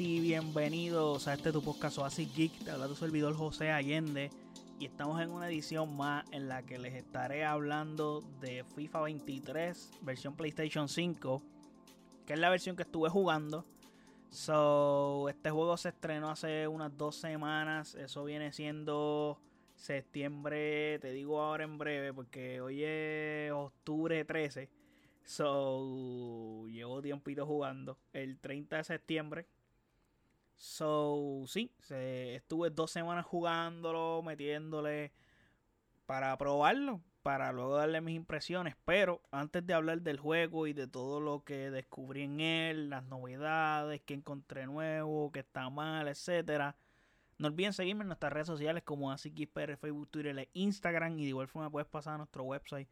Y bienvenidos a este tu podcast Oasis Geek. Te habla tu servidor José Allende. Y estamos en una edición más en la que les estaré hablando de FIFA 23, versión PlayStation 5, que es la versión que estuve jugando. So, este juego se estrenó hace unas dos semanas. Eso viene siendo septiembre, te digo ahora en breve, porque hoy es octubre 13. So, llevo tiempito jugando. El 30 de septiembre. So, sí, estuve dos semanas jugándolo, metiéndole para probarlo, para luego darle mis impresiones. Pero antes de hablar del juego y de todo lo que descubrí en él, las novedades, que encontré nuevo, que está mal, etcétera. No olviden seguirme en nuestras redes sociales como AsiKisPR, Facebook, Twitter e Instagram. Y de igual forma puedes pasar a nuestro website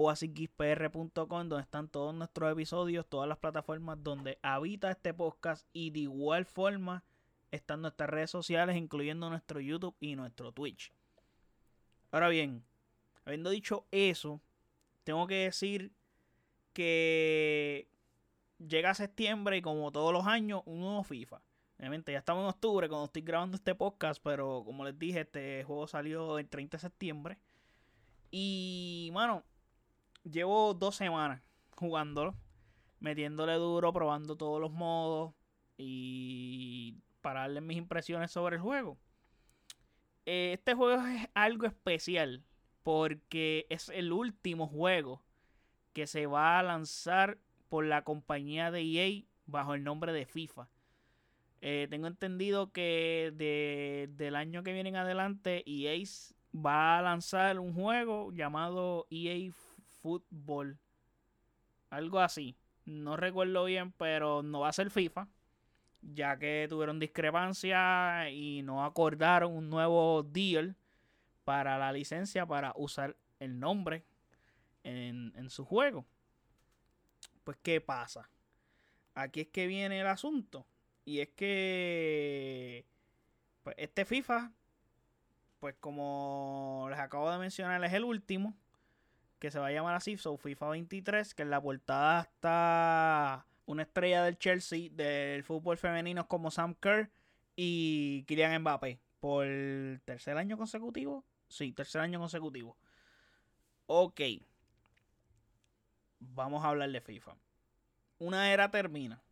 oasispr.com donde están todos nuestros episodios, todas las plataformas donde habita este podcast y de igual forma están nuestras redes sociales incluyendo nuestro YouTube y nuestro Twitch. Ahora bien, habiendo dicho eso, tengo que decir que llega septiembre y como todos los años un nuevo FIFA. Obviamente ya estamos en octubre cuando estoy grabando este podcast, pero como les dije, este juego salió el 30 de septiembre. Y, bueno, llevo dos semanas jugándolo, metiéndole duro, probando todos los modos y para darles mis impresiones sobre el juego. Eh, este juego es algo especial porque es el último juego que se va a lanzar por la compañía de EA bajo el nombre de FIFA. Eh, tengo entendido que de, del año que viene en adelante EA va a lanzar un juego llamado EA fútbol. Algo así. No recuerdo bien, pero no va a ser FIFA. Ya que tuvieron discrepancia y no acordaron un nuevo deal para la licencia para usar el nombre en, en su juego. Pues, ¿qué pasa? Aquí es que viene el asunto. Y es que pues, este FIFA, pues como les acabo de mencionar, es el último que se va a llamar así, so FIFA 23, que en la portada está una estrella del Chelsea del fútbol femenino como Sam Kerr y Kylian Mbappé por tercer año consecutivo. Sí, tercer año consecutivo. Ok. Vamos a hablar de FIFA. Una era termina.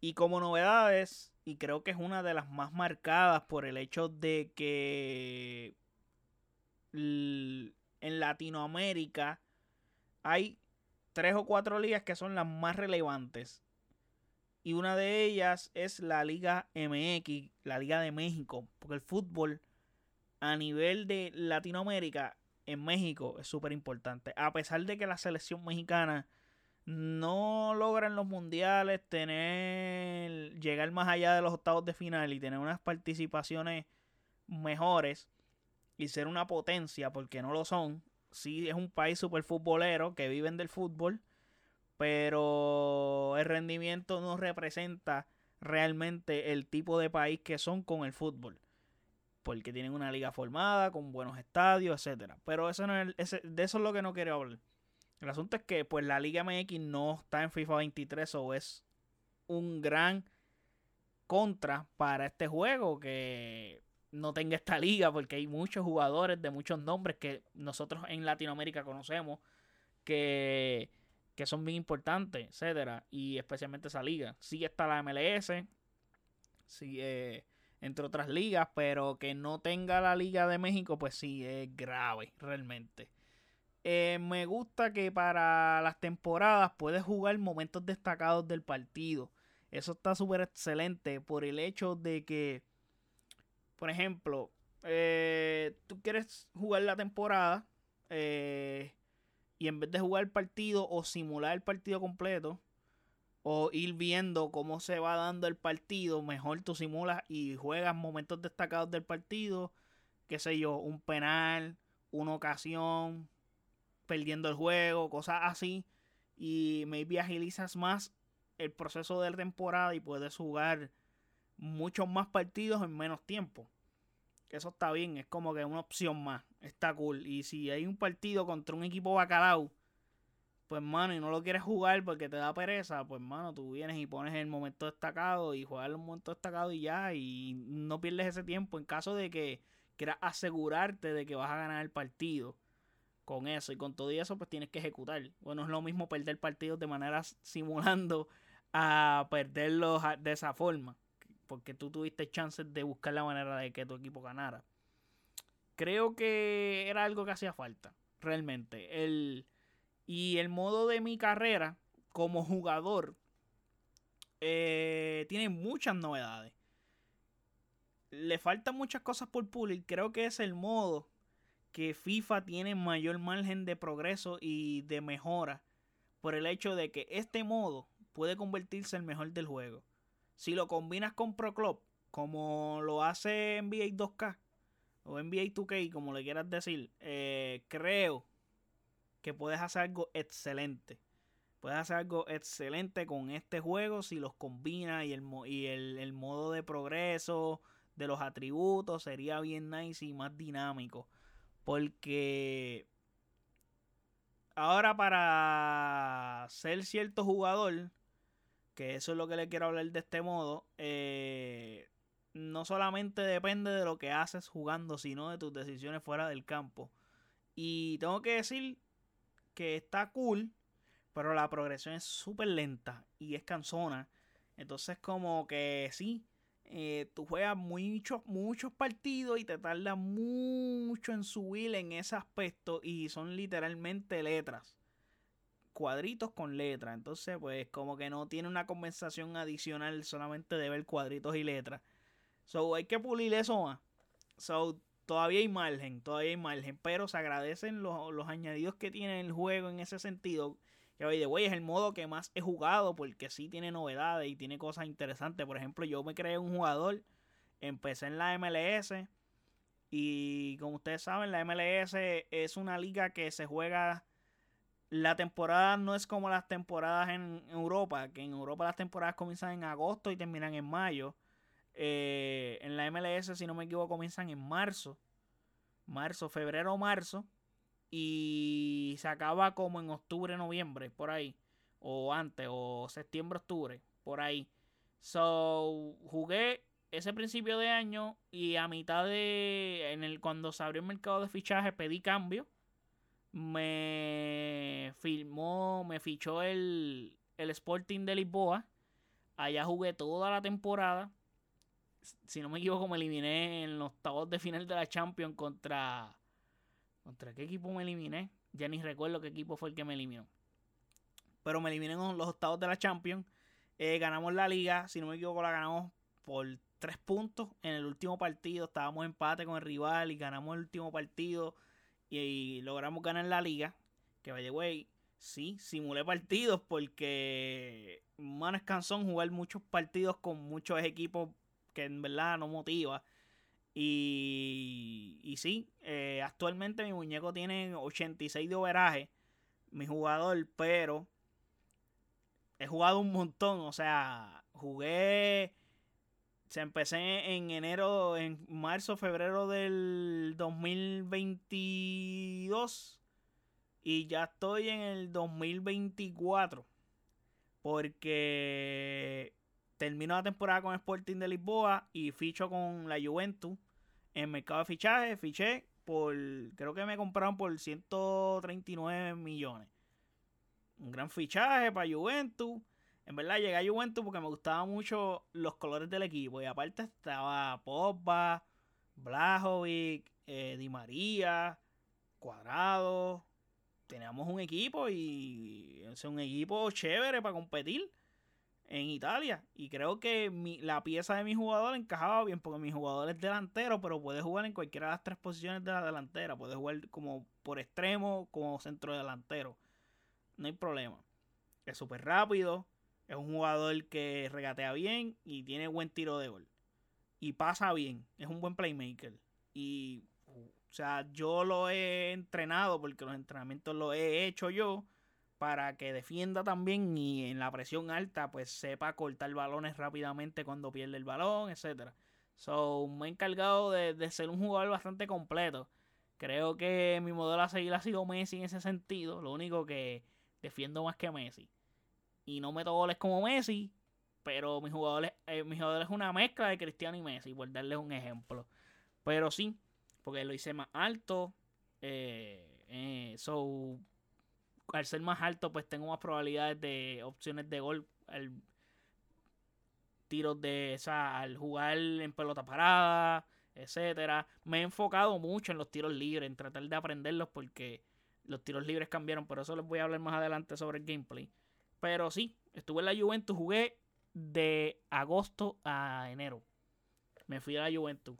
Y como novedades, y creo que es una de las más marcadas por el hecho de que en Latinoamérica hay tres o cuatro ligas que son las más relevantes. Y una de ellas es la Liga MX, la Liga de México. Porque el fútbol a nivel de Latinoamérica, en México, es súper importante. A pesar de que la selección mexicana no logra en los mundiales tener llegar más allá de los octavos de final y tener unas participaciones mejores y ser una potencia, porque no lo son, sí es un país súper futbolero que viven del fútbol, pero el rendimiento no representa realmente el tipo de país que son con el fútbol. Porque tienen una liga formada, con buenos estadios, etcétera. Pero eso no es, de eso es lo que no quiero hablar. El asunto es que pues la Liga MX no está en FIFA 23 o es un gran contra para este juego que no tenga esta liga, porque hay muchos jugadores de muchos nombres que nosotros en Latinoamérica conocemos que, son bien importantes, etcétera, y especialmente esa liga. Sí está la MLS, sí, eh, entre otras ligas, pero que no tenga la Liga de México, pues sí, es grave, realmente. Eh, me gusta que para las temporadas puedes jugar momentos destacados del partido. Eso está súper excelente por el hecho de que por ejemplo, eh, tú quieres jugar la temporada eh, y en vez de jugar el partido o simular el partido completo o ir viendo cómo se va dando el partido, mejor tú simulas y juegas momentos destacados del partido, qué sé yo, un penal, una ocasión, perdiendo el juego, cosas así. Y maybe agilizas más el proceso de la temporada y puedes jugar muchos más partidos en menos tiempo eso está bien, es como que una opción más, está cool. Y si hay un partido contra un equipo bacalao, pues mano, y no lo quieres jugar porque te da pereza, pues mano, tú vienes y pones el momento destacado y juegas el momento destacado y ya, y no pierdes ese tiempo en caso de que quieras asegurarte de que vas a ganar el partido con eso y con todo eso pues tienes que ejecutar. Bueno, es lo mismo perder partidos de manera simulando a perderlos de esa forma, porque tú tuviste chances de buscar la manera de que tu equipo ganara. Creo que era algo que hacía falta, realmente. El, y el modo de mi carrera como jugador eh, tiene muchas novedades. Le faltan muchas cosas por pulir. Creo que es el modo que FIFA tiene mayor margen de progreso y de mejora por el hecho de que este modo puede convertirse en el mejor del juego. Si lo combinas con Pro Club, como lo hace NBA 2K o NBA 2K, como le quieras decir, eh, creo que puedes hacer algo excelente. Puedes hacer algo excelente con este juego si los combinas y el, y el modo de progreso de los atributos sería bien nice y más dinámico. Porque ahora para ser cierto jugador, que eso es lo que le quiero hablar de este modo, eh, no solamente depende de lo que haces jugando, sino de tus decisiones fuera del campo. Y tengo que decir que está cool, pero la progresión es súper lenta y es cansona. Entonces como que sí, eh, tú juegas muchos, muchos partidos y te tarda mucho en subir en ese aspecto y son literalmente letras. Cuadritos con letras. Entonces, pues como que no tiene una compensación adicional solamente de ver cuadritos y letras. So, hay que pulir eso más. So, todavía hay margen, todavía hay margen. Pero se agradecen los, los añadidos que tiene el juego en ese sentido que oye, güey, es el modo que más he jugado porque sí tiene novedades y tiene cosas interesantes. Por ejemplo, yo me creé un jugador, empecé en la MLS y como ustedes saben, la MLS es una liga que se juega... La temporada no es como las temporadas en Europa, que en Europa las temporadas comienzan en agosto y terminan en mayo. Eh, en la MLS, si no me equivoco, comienzan en marzo. Marzo, febrero, marzo y se acaba como en octubre, noviembre, por ahí. O antes, o septiembre, octubre, por ahí. So, jugué ese principio de año y a mitad de. En el, cuando se abrió el mercado de fichaje, pedí cambio. Me firmó, me fichó el, el Sporting de Lisboa. Allá jugué toda la temporada. Si no me equivoco, me eliminé en los octavos de final de la Champions contra ¿Contra qué equipo me eliminé? Ya ni recuerdo qué equipo fue el que me eliminó. Pero me eliminé en los octavos de la Champions. Eh, ganamos la liga. Si no me equivoco, la ganamos por tres puntos. En el último partido estábamos empate con el rival y ganamos el último partido. Y, logramos ganar la liga. Que vaya, güey. Sí, simulé partidos porque, mano, es cansón jugar muchos partidos con muchos equipos que en verdad no motiva. Y, y sí, eh, actualmente mi muñeco tiene 86 de overaje, mi jugador, pero he jugado un montón, o sea, jugué, se empecé en enero, en marzo, febrero del 2022 y ya estoy en el 2024 porque termino la temporada con Sporting de Lisboa y ficho con la Juventus en mercado de fichaje, fiché por, creo que me compraron por 139 millones. Un gran fichaje para Juventus. En verdad llegué a Juventus porque me gustaban mucho los colores del equipo. Y aparte estaba Pogba, Blajovic, eh, Di María, Cuadrado. Teníamos un equipo y es un equipo chévere para competir en Italia. Y creo que la pieza de mi jugador encajaba bien porque mi jugador es delantero, pero puede jugar en cualquiera de las tres posiciones de la delantera. Puede jugar como por extremo, como centro delantero. No hay problema. Es súper rápido. Es un jugador que regatea bien y tiene buen tiro de gol. Y pasa bien. Es un buen playmaker. Y, o sea, yo lo he entrenado porque los entrenamientos los he hecho yo para que defienda también y en la presión alta pues sepa cortar balones rápidamente cuando pierde el balón, etcétera. So, me he encargado de, ser un jugador bastante completo. Creo que mi modelo a seguir ha sido Messi en ese sentido. Lo único que defiendo más que Messi. Y no meto goles como Messi, pero mi jugador, es, eh, mi jugador es una mezcla de Cristiano y Messi, por darles un ejemplo. Pero sí, porque lo hice más alto. Eh, eh, so, al ser más alto, pues tengo más probabilidades de opciones de gol. Al, tiros de esa, al jugar en pelota parada, etcétera. Me he enfocado mucho en los tiros libres, en tratar de aprenderlos porque los tiros libres cambiaron, pero eso les voy a hablar más adelante sobre el gameplay. Pero sí, estuve en la Juventus, jugué de agosto a enero. Me fui a la Juventus.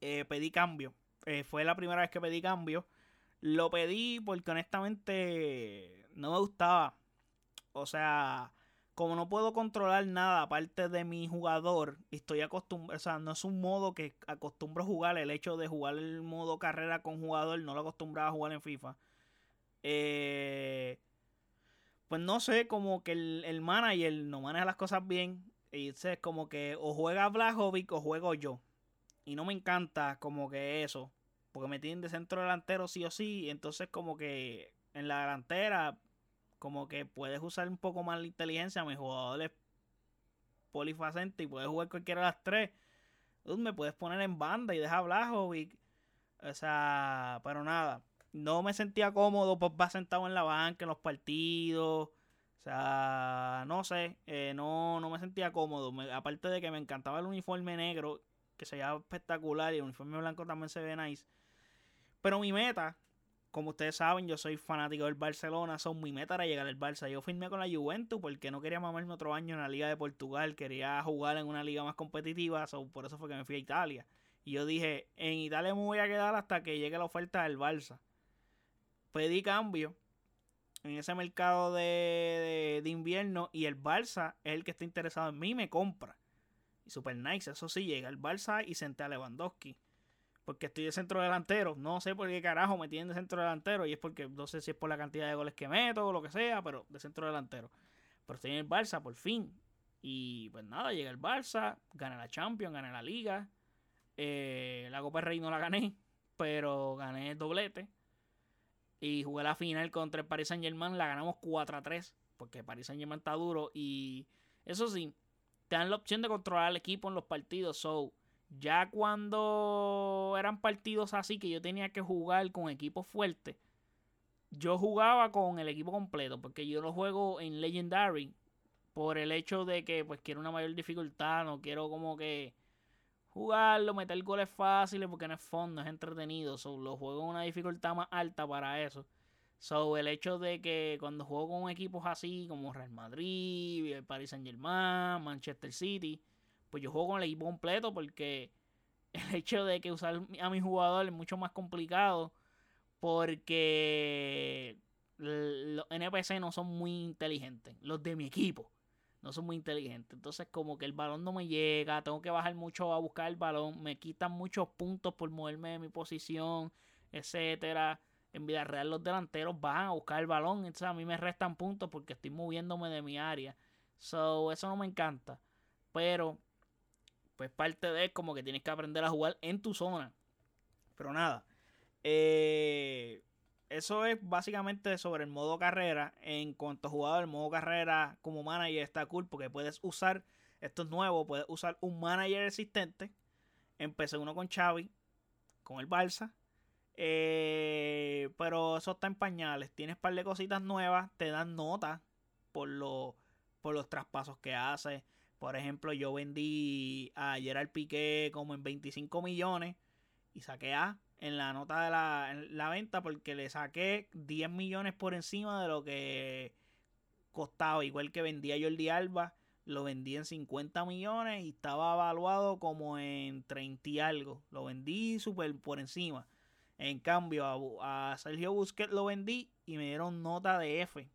Eh, pedí cambio. Eh, fue la primera vez que pedí cambio. Lo pedí porque honestamente no me gustaba. O sea, como no puedo controlar nada aparte de mi jugador, estoy acostumbrado, o sea, no es un modo que acostumbro jugar, el hecho de jugar el modo carrera con jugador, no lo acostumbraba a jugar en FIFA. Eh, pues no sé, como que el, el manager no maneja las cosas bien. Y es como que o juega Blajovic o juego yo. Y no me encanta como que eso. Porque me tienen de centro delantero sí o sí. Entonces como que en la delantera como que puedes usar un poco más la inteligencia. Mi jugador es polifacente y puedes jugar cualquiera de las tres. me puedes poner en banda y dejar Blajovic. O sea, pero nada. No me sentía cómodo, pues va sentado en la banca en los partidos. O sea, no sé, eh, no, no me sentía cómodo. aparte de que me encantaba el uniforme negro, que se veía espectacular, y el uniforme blanco también se ve nice. Pero mi meta como ustedes saben, yo soy fanático del Barcelona. Son mi meta era llegar al Barça. Yo firmé con la Juventus porque no quería mamarme otro año en la Liga de Portugal. Quería jugar en una liga más competitiva. por eso fue que me fui a Italia. Y yo dije, en Italia me voy a quedar hasta que llegue la oferta del Barça. Pedí cambio en ese mercado de, de, invierno y el Barça es el que está interesado en mí me compra. Y super nice, eso sí, llega el Barça y senté a Lewandowski porque estoy de centro delantero. No sé por qué carajo me tienen de centro delantero. Y es porque no sé si es por la cantidad de goles que meto o lo que sea, pero de centro delantero. Pero estoy en el Barça por fin. Y pues nada, llega el Barça, gana la Champions, gana la Liga. Eh, la Copa Rey no la gané, pero gané el doblete. Y jugué la final contra el Paris Saint Germain, la ganamos 4 a 3, porque Paris Saint Germain está duro. Y eso sí, te dan la opción de controlar al equipo en los partidos. So, ya cuando eran partidos así que yo tenía que jugar con equipos fuertes, yo jugaba con el equipo completo, porque yo lo juego en Legendary por el hecho de que pues quiero una mayor dificultad, no quiero como que jugarlo, meter goles fáciles porque no es fondo, es entretenido, so, lo juego en una dificultad más alta para eso. So, el hecho de que cuando juego con equipos así como Real Madrid, el Paris Saint Germain, Manchester City, pues yo juego con el equipo completo porque el hecho de que usar a mi jugador es mucho más complicado porque los NPC no son muy inteligentes, los de mi equipo no son muy inteligentes. Entonces como que el balón no me llega, tengo que bajar mucho a buscar el balón, me quitan muchos puntos por moverme de mi posición, etcétera. En vida real los delanteros van a buscar el balón, entonces a mí me restan puntos porque estoy moviéndome de mi área. So, eso no me encanta. Pero pues parte de como que tienes que aprender a jugar en tu zona. Pero nada. Eh, eso es básicamente sobre el modo carrera. En cuanto a jugador, el modo carrera como manager está cool porque puedes usar, esto es nuevo, puedes usar un manager existente. Empecé uno con Xavi, con el Barça. Eh, pero eso está en pañales. Tienes un par de cositas nuevas, te dan nota por, por los traspasos que hace por ejemplo, yo vendí a Gerard Piqué como en 25 millones y saqué A en la nota de la, venta porque le saqué 10 millones por encima de lo que costaba. Igual que vendí a Jordi Alba, lo vendí en 50 millones y estaba evaluado como en 30 y algo. Lo vendí súper por encima. En cambio, a, a Sergio Busquets lo vendí y me dieron nota de F.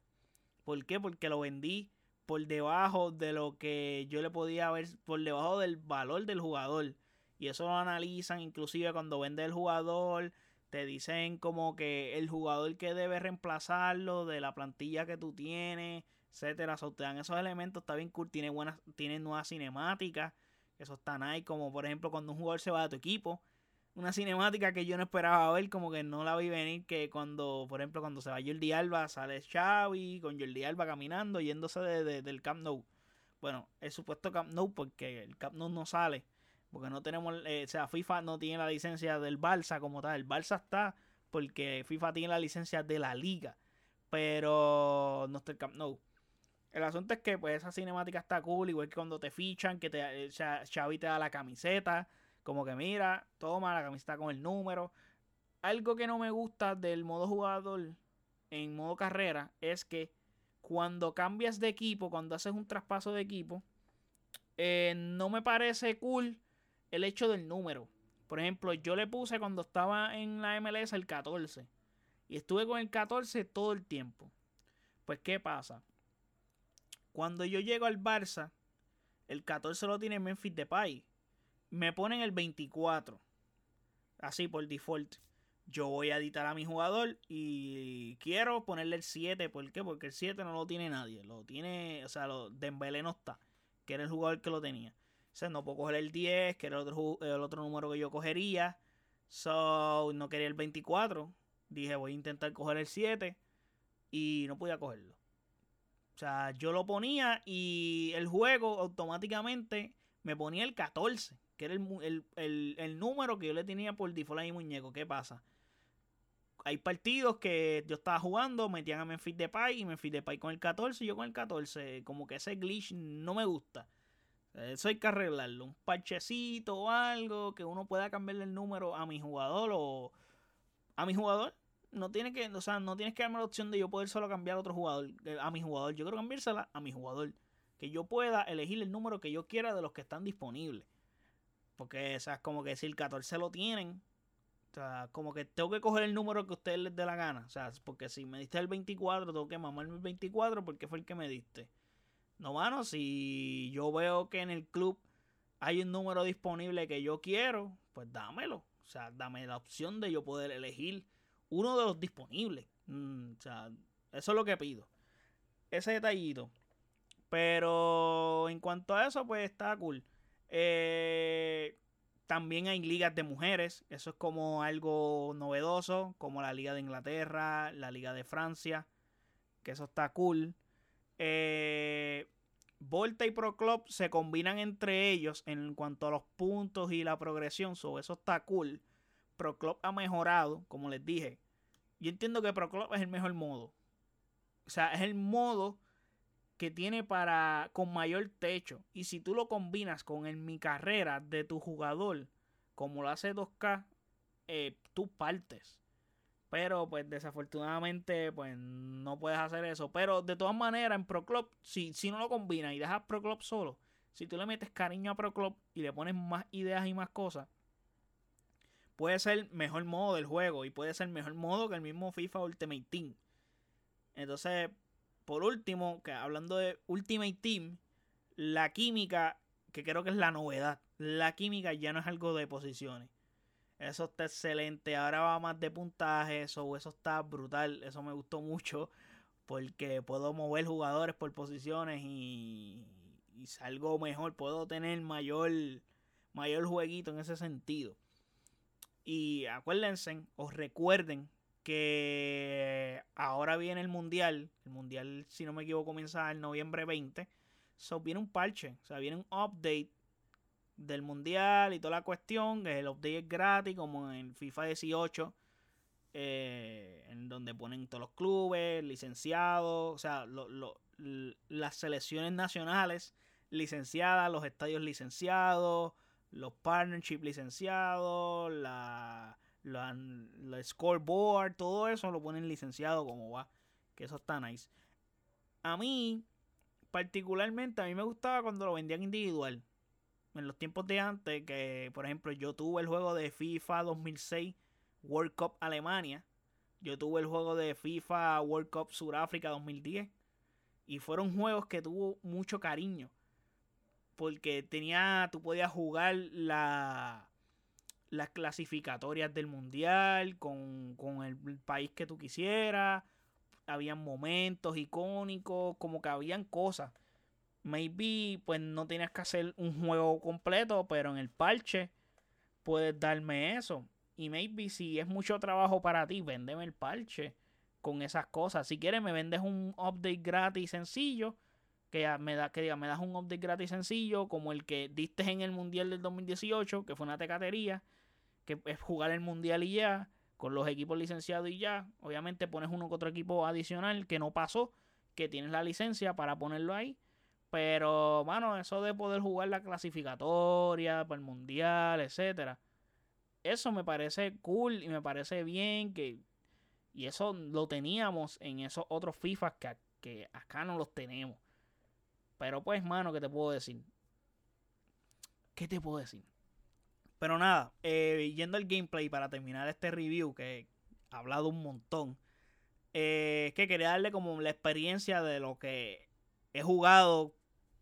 ¿Por qué? Porque lo vendí por debajo de lo que yo le podía ver, por debajo del valor del jugador. Y eso lo analizan inclusive cuando vende el jugador, te dicen como que el jugador que debe reemplazarlo de la plantilla que tú tienes, etcétera. O te dan esos elementos, está bien cool, tiene buenas, tiene nuevas cinemáticas, eso está nice, como por ejemplo cuando un jugador se va de tu equipo, una cinemática que yo no esperaba ver, como que no la vi venir, que cuando, por ejemplo, cuando se va Jordi Alba, sale Xavi con Jordi Alba caminando, yéndose de, del Camp Nou. Bueno, el supuesto Camp Nou, porque el Camp Nou no sale, porque no tenemos, eh, o sea, FIFA no tiene la licencia del Barça como tal. El Barça está porque FIFA tiene la licencia de la liga, pero no está el Camp Nou. El asunto es que pues esa cinemática está cool, igual que cuando te fichan, que te, Xavi te da la camiseta, como que mira, toma la camiseta con el número. Algo que no me gusta del modo jugador en modo carrera es que cuando cambias de equipo, cuando haces un traspaso de equipo, eh, no me parece cool el hecho del número. Por ejemplo, yo le puse cuando estaba en la MLS el 14. Y estuve con el 14 todo el tiempo. Pues, ¿qué pasa? Cuando yo llego al Barça, el 14 lo tiene Memphis Depay. Me ponen el 24. Así por default. Yo voy a editar a mi jugador y quiero ponerle el 7. ¿Por qué? Porque el 7 no lo tiene nadie. Lo tiene, o sea, lo, Dembélé no está. Que era el jugador que lo tenía. O sea, no puedo coger el 10, que era el otro, el otro número que yo cogería. So, no quería el 24. Dije, voy a intentar coger el 7. Y no podía cogerlo. O sea, yo lo ponía y el juego automáticamente me ponía el 14, que era el, número que yo le tenía por default a mi muñeco. ¿Qué pasa? Hay partidos que yo estaba jugando, metían a Memphis Depay y Memphis Depay con el 14 y yo con el 14. Como que ese glitch no me gusta. Eso hay que arreglarlo. Un parchecito o algo que uno pueda cambiarle el número a mi jugador o a mi jugador no tiene que, o sea, no tienes que darme la opción de yo poder solo cambiar a otro jugador, eh, a mi jugador. Yo quiero cambiársela a mi jugador. Que yo pueda elegir el número que yo quiera de los que están disponibles. Porque, o sea, como que si el 14 lo tienen, o sea, como que tengo que coger el número que a ustedes les dé la gana. O sea, porque si me diste el 24, tengo que mamarme el 24 porque fue el que me diste. No, mano, si yo veo que en el club hay un número disponible que yo quiero, pues dámelo. O sea, dame la opción de yo poder elegir uno de los disponibles. Mm, o sea, eso es lo que pido. Ese detallito. Pero en cuanto a eso, pues está cool. Eh, también hay ligas de mujeres. Eso es como algo novedoso. Como la Liga de Inglaterra, la Liga de Francia. Que eso está cool. Eh, Volta y Pro Club se combinan entre ellos en cuanto a los puntos y la progresión. So, eso está cool. Pro Club ha mejorado, como les dije. Yo entiendo que Pro Club es el mejor modo. O sea, es el modo que tiene para con mayor techo. Y si tú lo combinas con el mi carrera de tu jugador, como lo hace 2K, eh, tú partes. Pero pues desafortunadamente pues no puedes hacer eso. Pero de todas maneras en Pro Club, si, si no lo combinas y dejas Pro Club solo, si tú le metes cariño a Pro Club y le pones más ideas y más cosas, puede ser mejor modo del juego y puede ser mejor modo que el mismo FIFA Ultimate Team. Entonces, por último, que hablando de Ultimate Team, la química, que creo que es la novedad, la química ya no es algo de posiciones. Eso está excelente. Ahora va más de puntaje. Eso, eso está brutal. Eso me gustó mucho. Porque puedo mover jugadores por posiciones y, salgo mejor. Puedo tener mayor, mayor jueguito en ese sentido. Y acuérdense, os recuerden que ahora viene el mundial. El mundial, si no me equivoco, comienza en noviembre 20. So, viene un parche, o sea, viene un update del mundial y toda la cuestión. El update es gratis, como en FIFA 18. Eh, en donde ponen todos los clubes, licenciados, o sea, las selecciones nacionales licenciadas, los estadios licenciados, los partnership licenciados, la, la, scoreboard, todo eso lo ponen licenciado como va. Que eso está nice. A mí, particularmente, a mí me gustaba cuando lo vendían individual. En los tiempos de antes, que por ejemplo yo tuve el juego de FIFA 2006 World Cup Alemania. Yo tuve el juego de FIFA World Cup Sudáfrica 2010. Y fueron juegos que tuvo mucho cariño porque tenía, tú podías jugar la, las clasificatorias del mundial con, el país que tú quisieras. Habían momentos icónicos, como que habían cosas. Maybe, pues no tenías que hacer un juego completo, pero en el parche, puedes darme eso. Y maybe si es mucho trabajo para ti, véndeme el parche con esas cosas. Si quieres, me vendes un update gratis sencillo. Que me, da, que diga, me das un update gratis sencillo, como el que diste en el Mundial del 2018, que fue una tecatería, que es jugar el Mundial y ya, con los equipos licenciados y ya. Obviamente pones uno que otro equipo adicional que no pasó, que tienes la licencia para ponerlo ahí. Pero, bueno, eso de poder jugar la clasificatoria para el mundial, etcétera. Eso me parece cool y me parece bien que. Y eso lo teníamos en esos otros FIFA que, que acá no los tenemos. Pero pues, mano, ¿qué te puedo decir? ¿Qué te puedo decir? Pero nada, eh, yendo al gameplay para terminar este review que he hablado un montón. Eh, que quería darle como la experiencia de lo que he jugado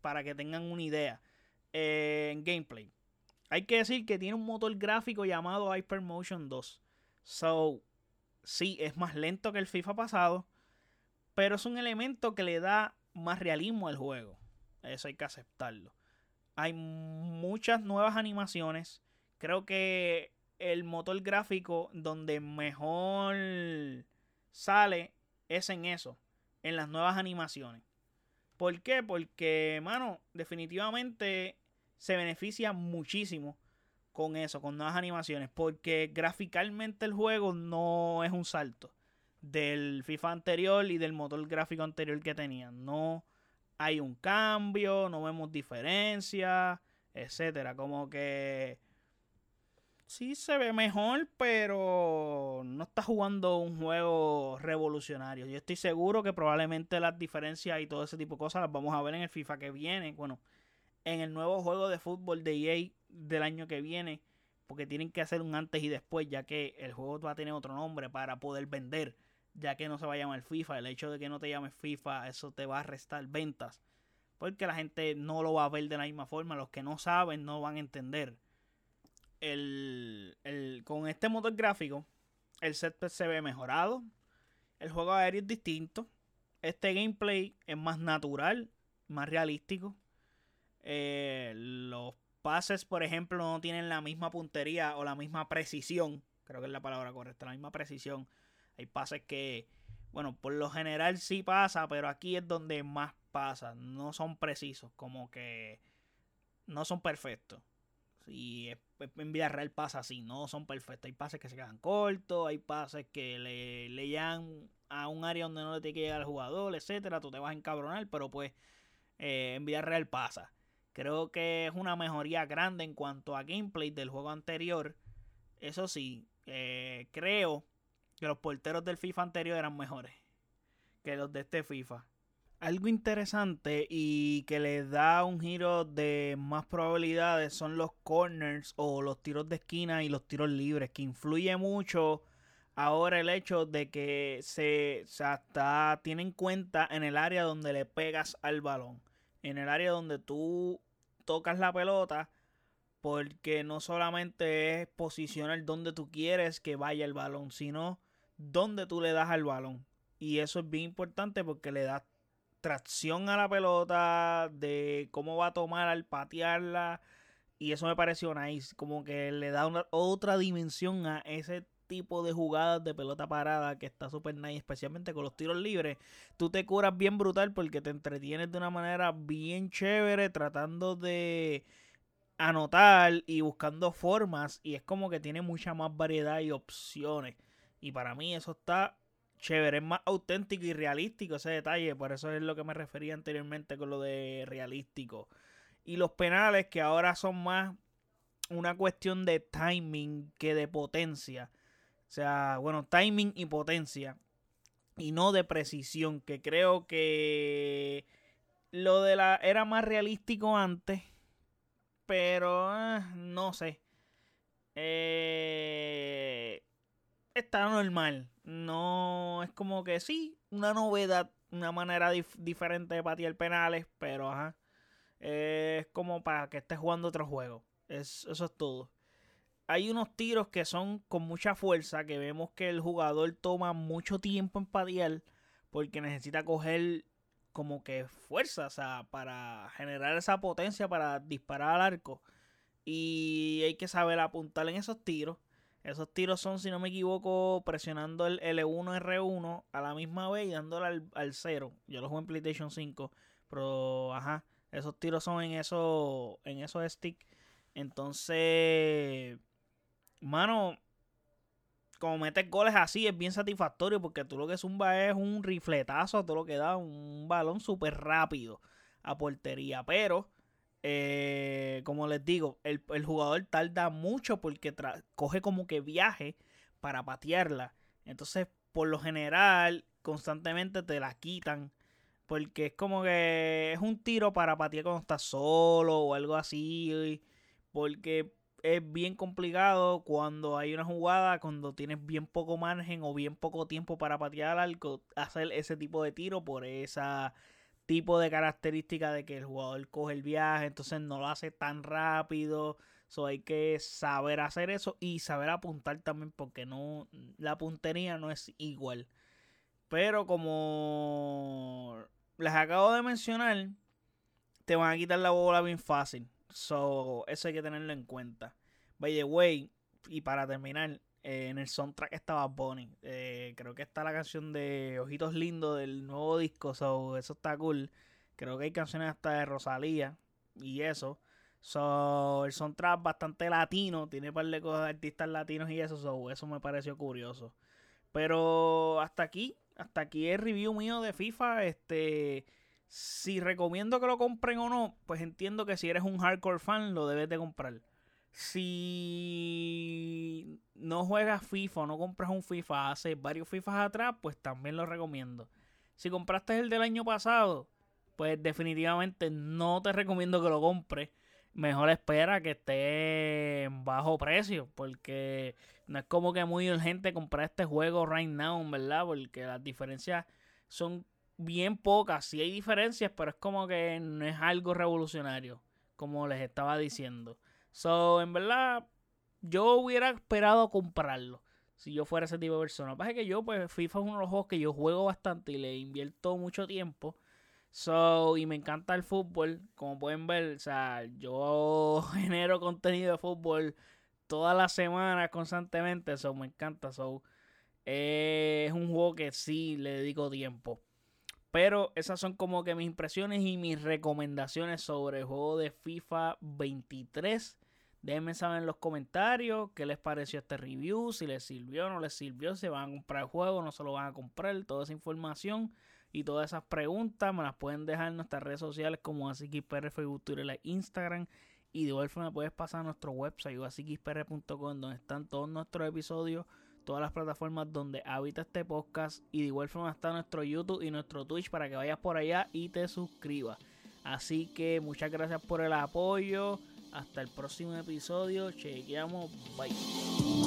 para que tengan una idea eh, en gameplay. Hay que decir que tiene un motor gráfico llamado Hypermotion 2. So, sí, es más lento que el FIFA pasado, pero es un elemento que le da más realismo al juego. Eso hay que aceptarlo. Hay muchas nuevas animaciones. Creo que el motor gráfico donde mejor sale es en eso, en las nuevas animaciones. ¿Por qué? Porque, mano, definitivamente se beneficia muchísimo con eso, con nuevas animaciones. Porque graficalmente el juego no es un salto del FIFA anterior y del motor gráfico anterior que tenían. No hay un cambio, no vemos diferencia, etcétera. Como que sí se ve mejor, pero no está jugando un juego revolucionario. Yo estoy seguro que probablemente las diferencias y todo ese tipo de cosas las vamos a ver en el FIFA que viene. Bueno, en el nuevo juego de fútbol de EA del año que viene. Porque tienen que hacer un antes y después, ya que el juego va a tener otro nombre para poder vender. Ya que no se va a llamar FIFA. El hecho de que no te llames FIFA, eso te va a restar ventas. Porque la gente no lo va a ver de la misma forma. Los que no saben no van a entender el, con este motor gráfico, el set se ve mejorado. El juego aéreo es distinto. Este gameplay es más natural, más realístico. Eh, los pases, por ejemplo, no tienen la misma puntería o la misma precisión. Creo que es la palabra correcta, la misma precisión. Hay pases que, bueno, por lo general sí pasa, pero aquí es donde más pasa. No son precisos, como que no son perfectos. Y en vida real pasa así, no son perfectos. Hay pases que se quedan cortos, hay pases que le, le llegan a un área donde no le tiene que llegar al jugador, etcétera. Tú te vas a encabronar, pero pues eh, en vida real pasa. Creo que es una mejoría grande en cuanto a gameplay del juego anterior. Eso sí, eh, creo que los porteros del FIFA anterior eran mejores que los de este FIFA algo interesante y que le da un giro de más probabilidades son los corners o los tiros de esquina y los tiros libres, que influye mucho ahora el hecho de que se, hasta tiene en cuenta en el área donde le pegas al balón, en el área donde tú tocas la pelota, porque no solamente es posicionar donde tú quieres que vaya el balón, sino donde tú le das al balón. Y eso es bien importante porque le das tracción a la pelota, de cómo va a tomar al patearla. Y eso me pareció nice. Como que le da una, otra dimensión a ese tipo de jugadas de pelota parada que está súper nice, especialmente con los tiros libres. Tú te curas bien brutal porque te entretienes de una manera bien chévere tratando de anotar y buscando formas y es como que tiene mucha más variedad y opciones. Y para mí eso está chévere, es más auténtico y realístico ese detalle, por eso es lo que me refería anteriormente con lo de realístico. Y los penales que ahora son más una cuestión de timing que de potencia. O sea, bueno, timing y potencia. Y no de precisión, que creo que lo de la era más realístico antes, pero ah, no sé. Eh, está normal. No es como que sí, una novedad, una manera diferente de patear penales, pero ajá. Es como para que estés jugando otro juego. Es, eso es todo. Hay unos tiros que son con mucha fuerza, que vemos que el jugador toma mucho tiempo en patear porque necesita coger como que fuerza, o sea, para generar esa potencia para disparar al arco. y hay que saber apuntar en esos tiros. Esos tiros son, si no me equivoco, presionando el L1, R1 a la misma vez y dándole al, al 0. Yo lo juego en PlayStation 5, pero ajá, esos tiros son en esos en esos sticks. Entonces, mano, como metes goles así es bien satisfactorio porque tú lo que zumba es un rifletazo, todo lo que da un balón súper rápido a portería. Pero, eh, como les digo, el, jugador tarda mucho porque coge como que viaje para patearla. Entonces, por lo general, constantemente te la quitan. Porque es como que es un tiro para patear cuando estás solo o algo así. Porque es bien complicado cuando hay una jugada, cuando tienes bien poco margen o bien poco tiempo para patear hacer ese tipo de tiro por esa tipo de característica de que el jugador coge el viaje, entonces no lo hace tan rápido. So hay que saber hacer eso y saber apuntar también porque no la puntería no es igual. Pero como les acabo de mencionar, te van a quitar la bola bien fácil. So, eso hay que tenerlo en cuenta. By the way, y para terminar, eh, en el soundtrack estaba Bonnie. Eh, creo que está la canción de Ojitos Lindos del nuevo disco. So, eso está cool. Creo que hay canciones hasta de Rosalía y eso. So, el soundtrack bastante latino. Tiene un par de cosas de artistas latinos y eso. So, eso me pareció curioso. Pero hasta aquí. Hasta aquí el review mío de FIFA. Este. Si recomiendo que lo compren o no, pues entiendo que si eres un hardcore fan lo debes de comprar. Si no juegas FIFA o no compras un FIFA hace varios FIFAs atrás, pues también lo recomiendo. Si compraste el del año pasado, pues definitivamente no te recomiendo que lo compres. Mejor espera que esté en bajo precio, porque no es como que muy urgente comprar este juego right now, ¿verdad? Porque las diferencias son bien pocas. Sí hay diferencias, pero es como que no es algo revolucionario, como les estaba diciendo. So, en verdad, yo hubiera esperado comprarlo si yo fuera ese tipo de persona. Lo que pasa es que yo, pues, FIFA es uno de los juegos que yo juego bastante y le invierto mucho tiempo. So, y me encanta el fútbol. Como pueden ver, o sea, yo genero contenido de fútbol todas las semanas constantemente. So, me encanta. So, es un juego que sí le dedico tiempo. Pero esas son como que mis impresiones y mis recomendaciones sobre el juego de FIFA 23. Déjenme saber en los comentarios qué les pareció este review, si les sirvió o no les sirvió, si van a comprar el juego no se lo van a comprar, toda esa información y todas esas preguntas me las pueden dejar en nuestras redes sociales como AsiKPR, Facebook, Twitter Instagram. Y de igual forma puedes pasar a nuestro website asixpr.com donde están todos nuestros episodios todas las plataformas donde habita este podcast. Y de igual forma está nuestro YouTube y nuestro Twitch para que vayas por allá y te suscribas. Así que muchas gracias por el apoyo. Hasta el próximo episodio. Chequeamos. Bye.